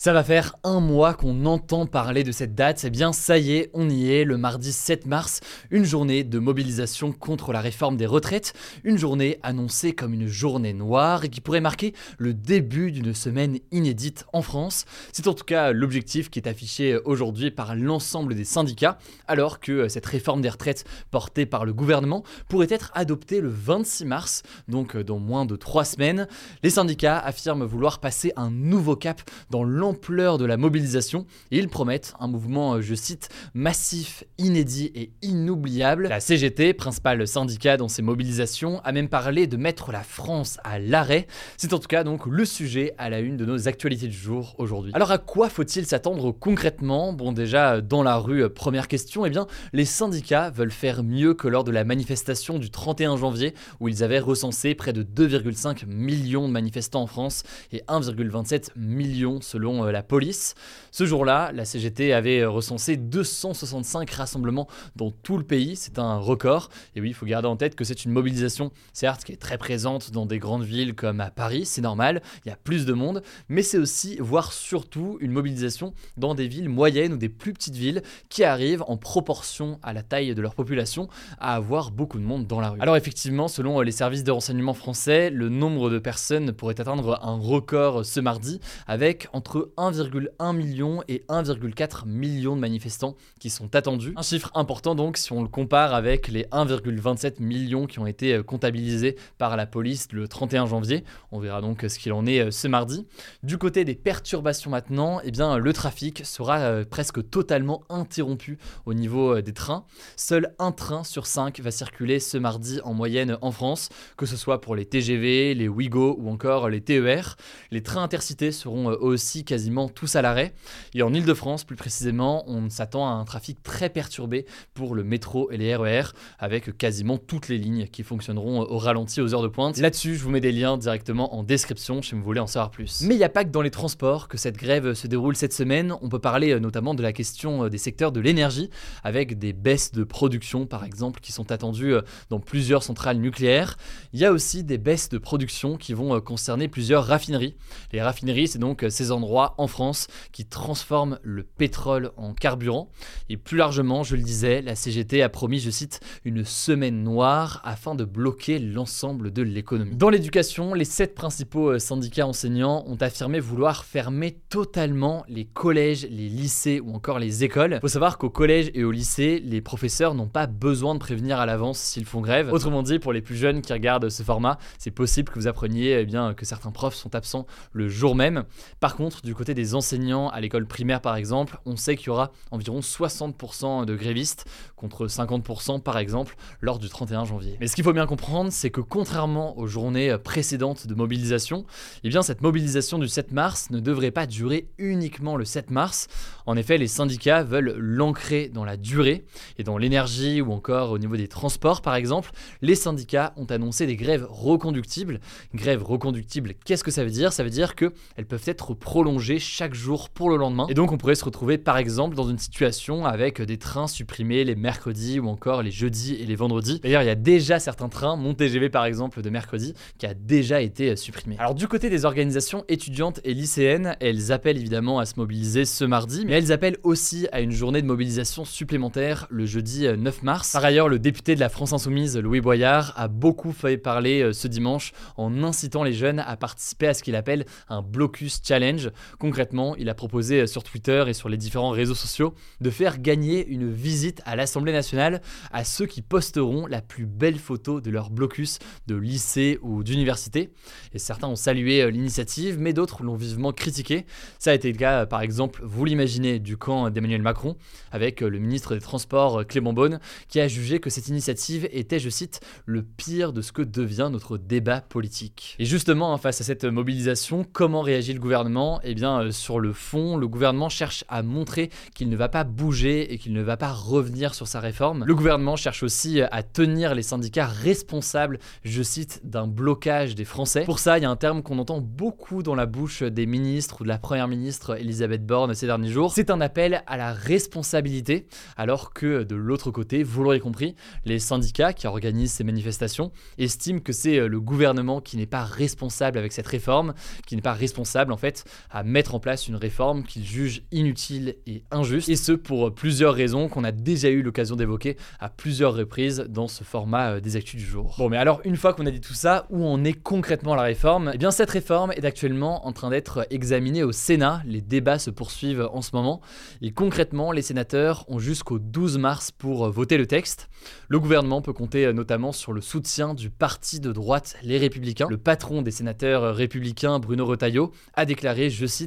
Ça va faire un mois qu'on entend parler de cette date, c'est bien ça y est, on y est, le mardi 7 mars, une journée de mobilisation contre la réforme des retraites, une journée annoncée comme une journée noire et qui pourrait marquer le début d'une semaine inédite en France. C'est en tout cas l'objectif qui est affiché aujourd'hui par l'ensemble des syndicats, alors que cette réforme des retraites portée par le gouvernement pourrait être adoptée le 26 mars, donc dans moins de trois semaines. Les syndicats affirment vouloir passer un nouveau cap dans l'ensemble l'ampleur de la mobilisation et ils promettent un mouvement, euh, je cite, massif, inédit et inoubliable. La CGT, principal syndicat dans ces mobilisations, a même parlé de mettre la France à l'arrêt. C'est en tout cas donc le sujet à la une de nos actualités du jour aujourd'hui. Alors à quoi faut-il s'attendre concrètement? Bon déjà dans la rue, euh, première question, eh bien les syndicats veulent faire mieux que lors de la manifestation du 31 janvier où ils avaient recensé près de 2,5 millions de manifestants en France et 1,27 millions selon euh, la police. Ce jour-là, la CGT avait recensé 265 rassemblements dans tout le pays. C'est un record. Et oui, il faut garder en tête que c'est une mobilisation, certes, qui est très présente dans des grandes villes comme à Paris, c'est normal, il y a plus de monde, mais c'est aussi, voire surtout, une mobilisation dans des villes moyennes ou des plus petites villes qui arrivent en proportion à la taille de leur population à avoir beaucoup de monde dans la rue. Alors effectivement, selon les services de renseignement français, le nombre de personnes pourrait atteindre un record ce mardi avec entre 1,1 million et 1,4 million de manifestants qui sont attendus. Un chiffre important donc si on le compare avec les 1,27 millions qui ont été euh, comptabilisés par la police le 31 janvier. On verra donc ce qu'il en est euh, ce mardi. Du côté des perturbations maintenant, eh bien, le trafic sera euh, presque totalement interrompu au niveau des trains. Seul un train sur cinq va circuler ce mardi en moyenne en France, que ce soit pour les TGV, les Ouigo ou encore les TER. Les trains intercités seront aussi quasiment tous à l'arrêt. Et en Ile-de-France, plus précisément, on s'attend à un trafic très perturbé pour le métro et les RER, e avec quasiment toutes les lignes qui fonctionneront au ralenti aux heures de pointe. Là-dessus, je vous mets des liens directement en description si vous voulez en savoir plus. Mais il n'y a pas que dans les transports que cette grève se déroule cette semaine. On peut parler euh, notamment de la question euh, des secteurs de l'énergie, avec des baisses de production, par exemple, qui sont attendues euh, dans plusieurs centrales nucléaires. Il y a aussi des baisses de production qui vont concerner plusieurs raffineries. Les raffineries, c'est donc ces endroits en France qui transforme le pétrole en carburant. Et plus largement, je le disais, la CGT a promis, je cite, une semaine noire afin de bloquer l'ensemble de l'économie. Dans l'éducation, les sept principaux euh, syndicats enseignants ont affirmé vouloir fermer totalement les collèges, les lycées ou encore les écoles. Il faut savoir qu'au collège et au lycée, les professeurs n'ont pas besoin de prévenir à l'avance s'ils font grève. Autrement dit, pour les plus jeunes qui regardent ce format, c'est possible que vous appreniez eh bien, que certains profs sont absents le jour même. Par contre, du côté des enseignants à l'école primaire par exemple, on sait qu'il y aura environ 60% de grévistes contre 50% par exemple lors du 31 janvier. Mais ce qu'il faut bien comprendre, c'est que contrairement aux journées précédentes de mobilisation, eh bien cette mobilisation du 7 mars ne devrait pas durer uniquement le 7 mars. En effet, les syndicats veulent l'ancrer dans la durée et dans l'énergie ou encore au niveau des transports par exemple, les syndicats ont annoncé des grèves reconductibles. Grèves reconductibles, qu'est-ce que ça veut dire? Ça veut dire qu'elles peuvent être prolongées chaque jour pour le lendemain. Et donc on pourrait se retrouver par exemple dans une situation avec des trains supprimés les mercredis ou encore les jeudis et les vendredis. D'ailleurs il y a déjà certains trains, mon TGV par exemple de mercredi, qui a déjà été supprimé. Alors du côté des organisations étudiantes et lycéennes, elles appellent évidemment à se mobiliser ce mardi, mais elles appellent aussi à une journée de mobilisation supplémentaire le jeudi 9 mars. Par ailleurs, le député de la France Insoumise, Louis Boyard, a beaucoup fait parler euh, ce dimanche en incitant les jeunes à participer à ce qu'il appelle un blocus challenge. Concrètement, il a proposé sur Twitter et sur les différents réseaux sociaux de faire gagner une visite à l'Assemblée nationale à ceux qui posteront la plus belle photo de leur blocus de lycée ou d'université. Et certains ont salué euh, l'initiative, mais d'autres l'ont vivement critiqué. Ça a été le cas, par exemple, vous l'imaginez, du camp d'Emmanuel Macron, avec euh, le ministre des Transports Clément Beaune, qui a jugé que cette initiative était, je cite, le pire de ce que devient notre débat politique. Et justement, hein, face à cette mobilisation, comment réagit le gouvernement? Eh euh, sur le fond, le gouvernement cherche à montrer qu'il ne va pas bouger et qu'il ne va pas revenir sur sa réforme. Le gouvernement cherche aussi à tenir les syndicats responsables, je cite, d'un blocage des Français. Pour ça, il y a un terme qu'on entend beaucoup dans la bouche des ministres ou de la première ministre Elisabeth Borne ces derniers jours. C'est un appel à la responsabilité, alors que de l'autre côté, vous l'aurez compris, les syndicats qui organisent ces manifestations estiment que c'est le gouvernement qui n'est pas responsable avec cette réforme, qui n'est pas responsable en fait à mettre en place une réforme qu'ils jugent inutile et injuste, et ce pour plusieurs raisons qu'on a déjà eu l'occasion d'évoquer à plusieurs reprises dans ce format euh, des actus du jour. Bon mais alors une fois qu'on a dit tout ça, où en est concrètement la réforme? Eh bien cette réforme est actuellement en train d'être examinée au Sénat, les débats se poursuivent en ce moment, et concrètement les sénateurs ont jusqu'au 12 mars pour voter le texte. Le gouvernement peut compter euh, notamment sur le soutien du parti de droite Les Républicains. Le patron des sénateurs républicains, Bruno Retailleau, a déclaré, je cite,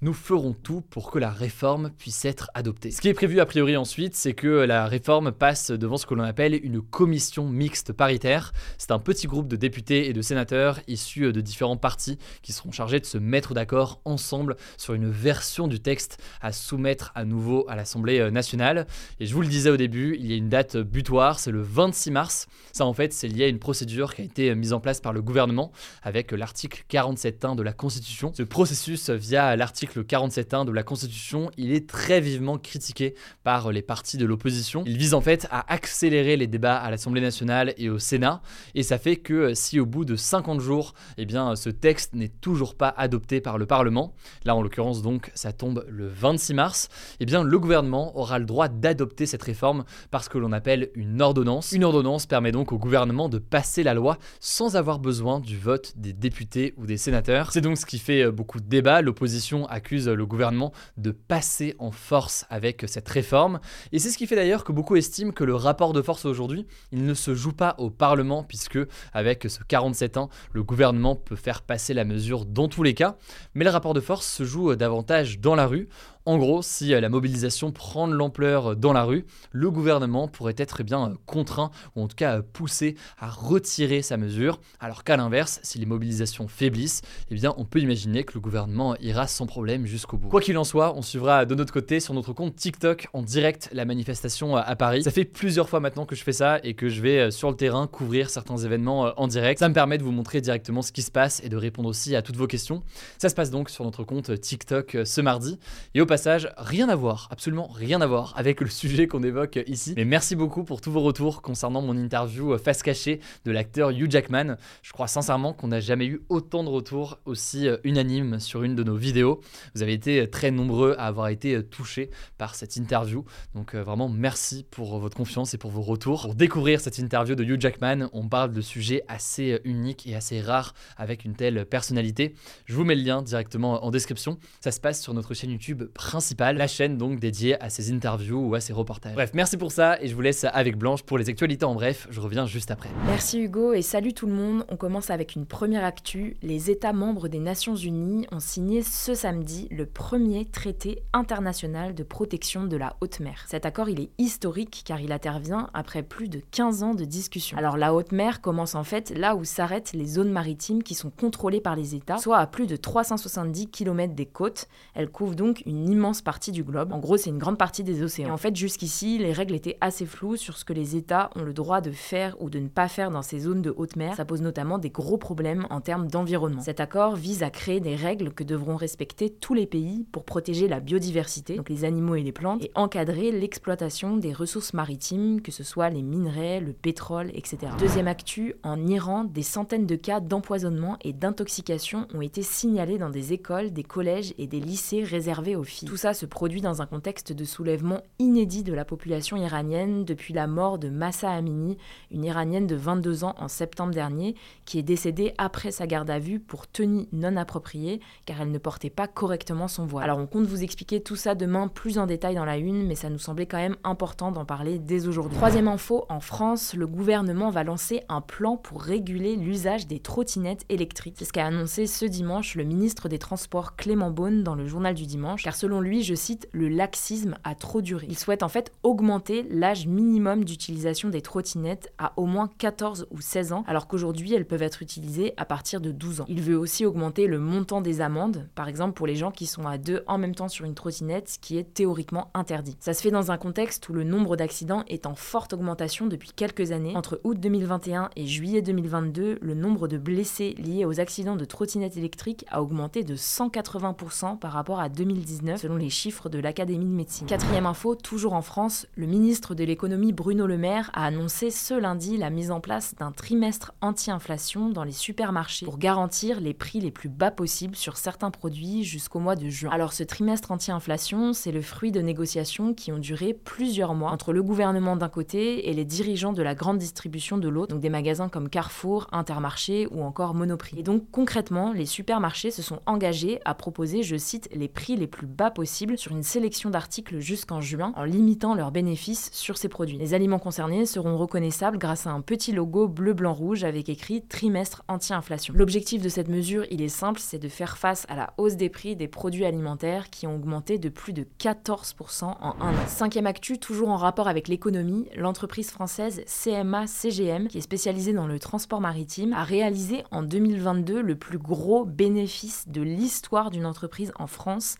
Nous ferons tout pour que la réforme puisse être adoptée. Ce qui est prévu a priori ensuite, c'est que la réforme passe devant ce que l'on appelle une commission mixte paritaire. C'est un petit groupe de députés et de sénateurs issus de différents partis qui seront chargés de se mettre d'accord ensemble sur une version du texte à soumettre à nouveau à l'Assemblée nationale. Et je vous le disais au début, il y a une date butoir, c'est le 26 mars. Ça en fait, c'est lié à une procédure qui a été mise en place par le gouvernement avec l'article 47.1 de la Constitution. Ce processus via l'article 47.1 de la Constitution, il est très vivement critiqué par les partis de l'opposition. Il vise en fait à accélérer les débats à l'Assemblée nationale et au Sénat et ça fait que si au bout de 50 jours, eh bien ce texte n'est toujours pas adopté par le Parlement, là en l'occurrence donc ça tombe le 26 mars, eh bien le gouvernement aura le droit d'adopter cette réforme parce que l'on appelle une ordonnance. Une ordonnance permet donc au gouvernement de passer la loi sans avoir besoin du vote des députés ou des sénateurs. C'est donc ce qui fait euh, beaucoup de débats. L'opposition accuse le gouvernement de passer en force avec cette réforme. Et c'est ce qui fait d'ailleurs que beaucoup estiment que le rapport de force aujourd'hui, il ne se joue pas au Parlement, puisque avec ce 47 ans, le gouvernement peut faire passer la mesure dans tous les cas. Mais le rapport de force se joue davantage dans la rue. En gros, si euh, la mobilisation prend de l'ampleur dans la rue, le gouvernement pourrait être eh bien, contraint, ou en tout cas poussé à retirer sa mesure, alors qu'à l'inverse, si les mobilisations faiblissent, eh bien, on peut imaginer que le gouvernement ira sans problème jusqu'au bout. Quoi qu'il en soit, on suivra de notre côté sur notre compte TikTok en direct la manifestation à Paris. Ça fait plusieurs fois maintenant que je fais ça et que je vais euh, sur le terrain couvrir certains événements euh, en direct. Ça me permet de vous montrer directement ce qui se passe et de répondre aussi à toutes vos questions. Ça se passe donc sur notre compte TikTok ce mardi. Et au passage, rien à voir, absolument rien à voir avec le sujet qu'on évoque ici. Mais merci beaucoup pour tous vos retours concernant mon interview euh, face cachée de l'acteur Hugh Jackman. Je crois sincèrement qu'on n'a jamais eu autant de retours aussi euh, unanimes sur une de nos vidéos. Vous avez été euh, très nombreux à avoir été touchés par cette interview. Donc vraiment merci pour votre confiance et pour vos retours. Pour découvrir cette interview de Hugh Jackman, on parle de sujets assez uniques et assez rares avec une telle personnalité. Je vous mets le lien directement en description. Ça se passe sur notre chaîne YouTube principale, la chaîne donc dédiée à ses interviews ou à ses reportages. Bref, merci pour ça et je vous laisse avec Blanche pour les actualités en bref. Je reviens juste après. Merci Hugo et salut tout le monde. On commence avec une première actu. Les États membres des Nations Unies ont signé ce samedi le premier traité international de protection de la haute mer. Cet accord, il est historique car il intervient après plus de 15 ans de discussion. Alors la haute mer commence en fait là où s'arrêtent les zones maritimes qui sont contrôlées par les États, soit à plus de 370 km des côtes. Elle couvre donc une immense partie du globe. En gros, c'est une grande partie des océans. En fait, jusqu'ici, les règles étaient assez floues sur ce que les États ont le droit de faire ou de ne pas faire dans ces zones de haute mer. Ça pose notamment des gros problèmes en termes d'environnement. Cet accord vise à créer des règles que devront respecter tous les pays pour protéger la biodiversité, donc les animaux et les plantes, et encadrer l'exploitation des ressources maritimes, que ce soit les minerais, le pétrole, etc. Deuxième actu, en Iran, des centaines de cas d'empoisonnement et d'intoxication ont été signalés dans des écoles, des collèges et des lycées réservés aux filles Tout ça se produit dans un contexte de soulèvement inédit de la population iranienne depuis la mort de Massa Amini, une iranienne de 22 ans en septembre dernier, qui est décédée après sa garde à vue pour tenue non appropriée, car elle ne portait pas correctement son voile. Alors on compte vous expliquer tout ça demain plus en détail dans la une, mais ça nous semblait quand même important d'en parler dès aujourd'hui. Troisième info, en France, le gouvernement va lancer un plan pour réguler l'usage des trottinettes électriques. C'est ce qu'a annoncé ce dimanche le ministre des Transports Clément Beaune dans le journal du dimanche, car selon lui, je cite, le laxisme a trop duré. Il souhaite en fait augmenter l'âge minimum d'utilisation des trottinettes à au moins 14 ou 16 ans, alors qu'aujourd'hui elles peuvent être utilisées à partir de 12 ans. Il veut aussi augmenter le montant des amendes, par exemple pour les gens qui sont à deux en même temps sur une trottinette, ce qui est théoriquement interdit. Ça se fait dans un contexte où le nombre d'accidents est en forte augmentation depuis quelques années. Entre août 2021 et juillet 2022, le nombre de blessés liés aux accidents de trottinettes électriques a augmenté de 180% par rapport à 2019, selon les chiffres de l'Académie de médecine. Quatrième info, toujours en France, le ministre de l'économie Bruno Le Maire a annoncé ce lundi la mise en place d'un trimestre anti-inflation dans les supermarchés pour garantir les prix les plus bas possibles sur certains produits jusqu'au mois de juin. Alors ce trimestre anti-inflation, c'est le fruit de négociations qui ont duré plusieurs mois entre le gouvernement d'un côté et les dirigeants de la grande distribution de l'autre, donc des magasins comme Carrefour, Intermarché ou encore Monoprix. Et donc concrètement, les supermarchés se sont engagés à proposer, je cite, les prix les plus bas possibles sur une sélection d'articles jusqu'en juin en limitant leurs bénéfices sur ces produits. Les aliments concernés seront reconnaissables grâce à un petit logo bleu-blanc-rouge avec écrit trimestre anti-inflation. L'objectif de cette mesure, il est simple, c'est de faire face à la hausse des prix des produits alimentaires qui ont augmenté de plus de 14% en un an. Cinquième actu, toujours en rapport avec l'économie, l'entreprise française CMA CGM, qui est spécialisée dans le transport maritime, a réalisé en 2022 le plus gros bénéfice de l'histoire d'une entreprise en France,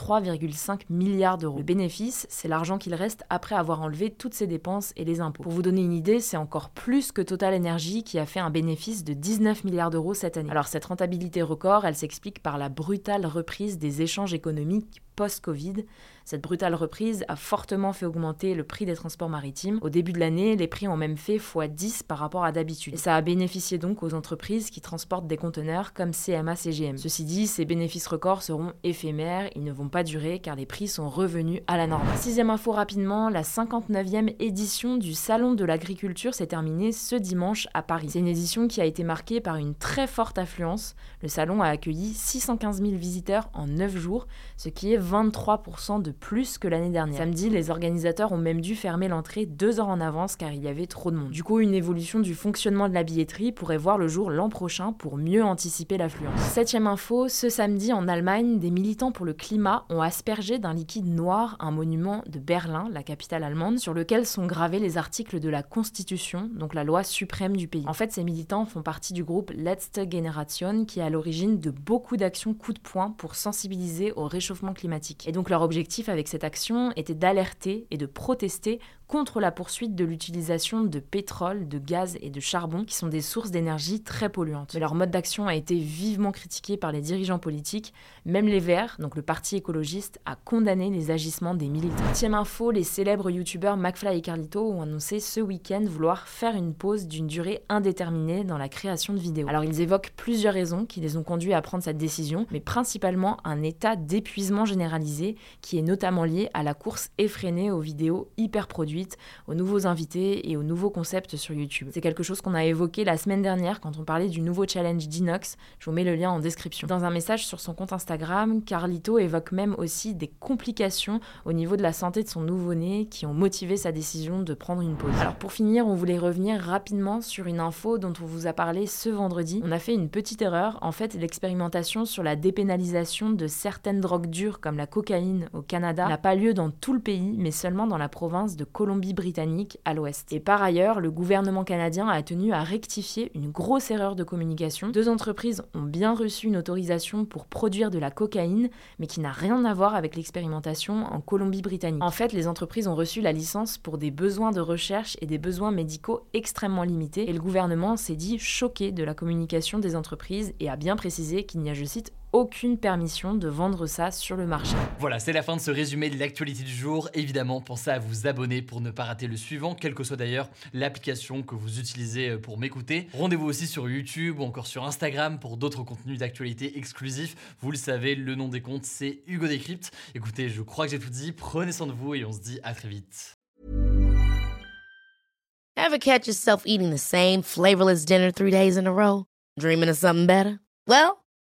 23,5 milliards d'euros. Le bénéfice, c'est l'argent qu'il reste après avoir enlevé toutes ses dépenses et les impôts. Pour vous donner une idée, c'est encore plus que Total Energy qui a fait un bénéfice de 19 milliards d'euros cette année. Alors cette rentabilité record, elle s'explique par la brutale reprise des échanges économiques post-Covid. Cette brutale reprise a fortement fait augmenter le prix des transports maritimes. Au début de l'année, les prix ont même fait x10 par rapport à d'habitude. Et ça a bénéficié donc aux entreprises qui transportent des conteneurs comme CMA CGM. Ceci dit, ces bénéfices records seront éphémères, ils ne vont pas durer car les prix sont revenus à la norme. Sixième info rapidement, la 59e édition du Salon de l'agriculture s'est terminée ce dimanche à Paris. C'est une édition qui a été marquée par une très forte affluence. Le salon a accueilli 615 000 visiteurs en 9 jours, ce qui est 23% de plus que l'année dernière. Samedi, les organisateurs ont même dû fermer l'entrée deux heures en avance car il y avait trop de monde. Du coup, une évolution du fonctionnement de la billetterie pourrait voir le jour l'an prochain pour mieux anticiper l'affluence. Septième info, ce samedi en Allemagne, des militants pour le climat ont aspergé d'un liquide noir un monument de Berlin, la capitale allemande, sur lequel sont gravés les articles de la Constitution, donc la loi suprême du pays. En fait, ces militants font partie du groupe Letzte Generation qui est à l'origine de beaucoup d'actions coup de poing pour sensibiliser au réchauffement climatique et donc leur objectif avec cette action était d'alerter et de protester contre la poursuite de l'utilisation de pétrole, de gaz et de charbon, qui sont des sources d'énergie très polluantes. Mais leur mode d'action a été vivement critiqué par les dirigeants politiques. Même les Verts, donc le parti écologiste, a condamné les agissements des militants. Tième info, les célèbres youtubeurs McFly et Carlito ont annoncé ce week-end vouloir faire une pause d'une durée indéterminée dans la création de vidéos. Alors ils évoquent plusieurs raisons qui les ont conduits à prendre cette décision, mais principalement un état d'épuisement généralisé qui est notamment lié à la course effrénée aux vidéos hyper produites aux nouveaux invités et aux nouveaux concepts sur YouTube. C'est quelque chose qu'on a évoqué la semaine dernière quand on parlait du nouveau challenge d'Inox. Je vous mets le lien en description. Dans un message sur son compte Instagram, Carlito évoque même aussi des complications au niveau de la santé de son nouveau-né qui ont motivé sa décision de prendre une pause. Alors pour finir, on voulait revenir rapidement sur une info dont on vous a parlé ce vendredi. On a fait une petite erreur. En fait, l'expérimentation sur la dépénalisation de certaines drogues dures comme la cocaïne au Canada n'a pas lieu dans tout le pays, mais seulement dans la province de Colombie britannique à l'ouest. Et par ailleurs, le gouvernement canadien a tenu à rectifier une grosse erreur de communication. Deux entreprises ont bien reçu une autorisation pour produire de la cocaïne, mais qui n'a rien à voir avec l'expérimentation en Colombie-Britannique. En fait, les entreprises ont reçu la licence pour des besoins de recherche et des besoins médicaux extrêmement limités, et le gouvernement s'est dit choqué de la communication des entreprises et a bien précisé qu'il n'y a, je cite, aucune permission de vendre ça sur le marché. Voilà, c'est la fin de ce résumé de l'actualité du jour. Évidemment, pensez à vous abonner pour ne pas rater le suivant, quelle que soit d'ailleurs l'application que vous utilisez euh, pour m'écouter. Rendez-vous aussi sur YouTube ou encore sur Instagram pour d'autres contenus d'actualité exclusifs. Vous le savez, le nom des comptes, c'est Hugo Décrypte. Écoutez, je crois que j'ai tout dit. Prenez soin de vous et on se dit à très vite. Ever catch yourself eating the same flavorless dinner three days in a row? Dreaming of something better? Well,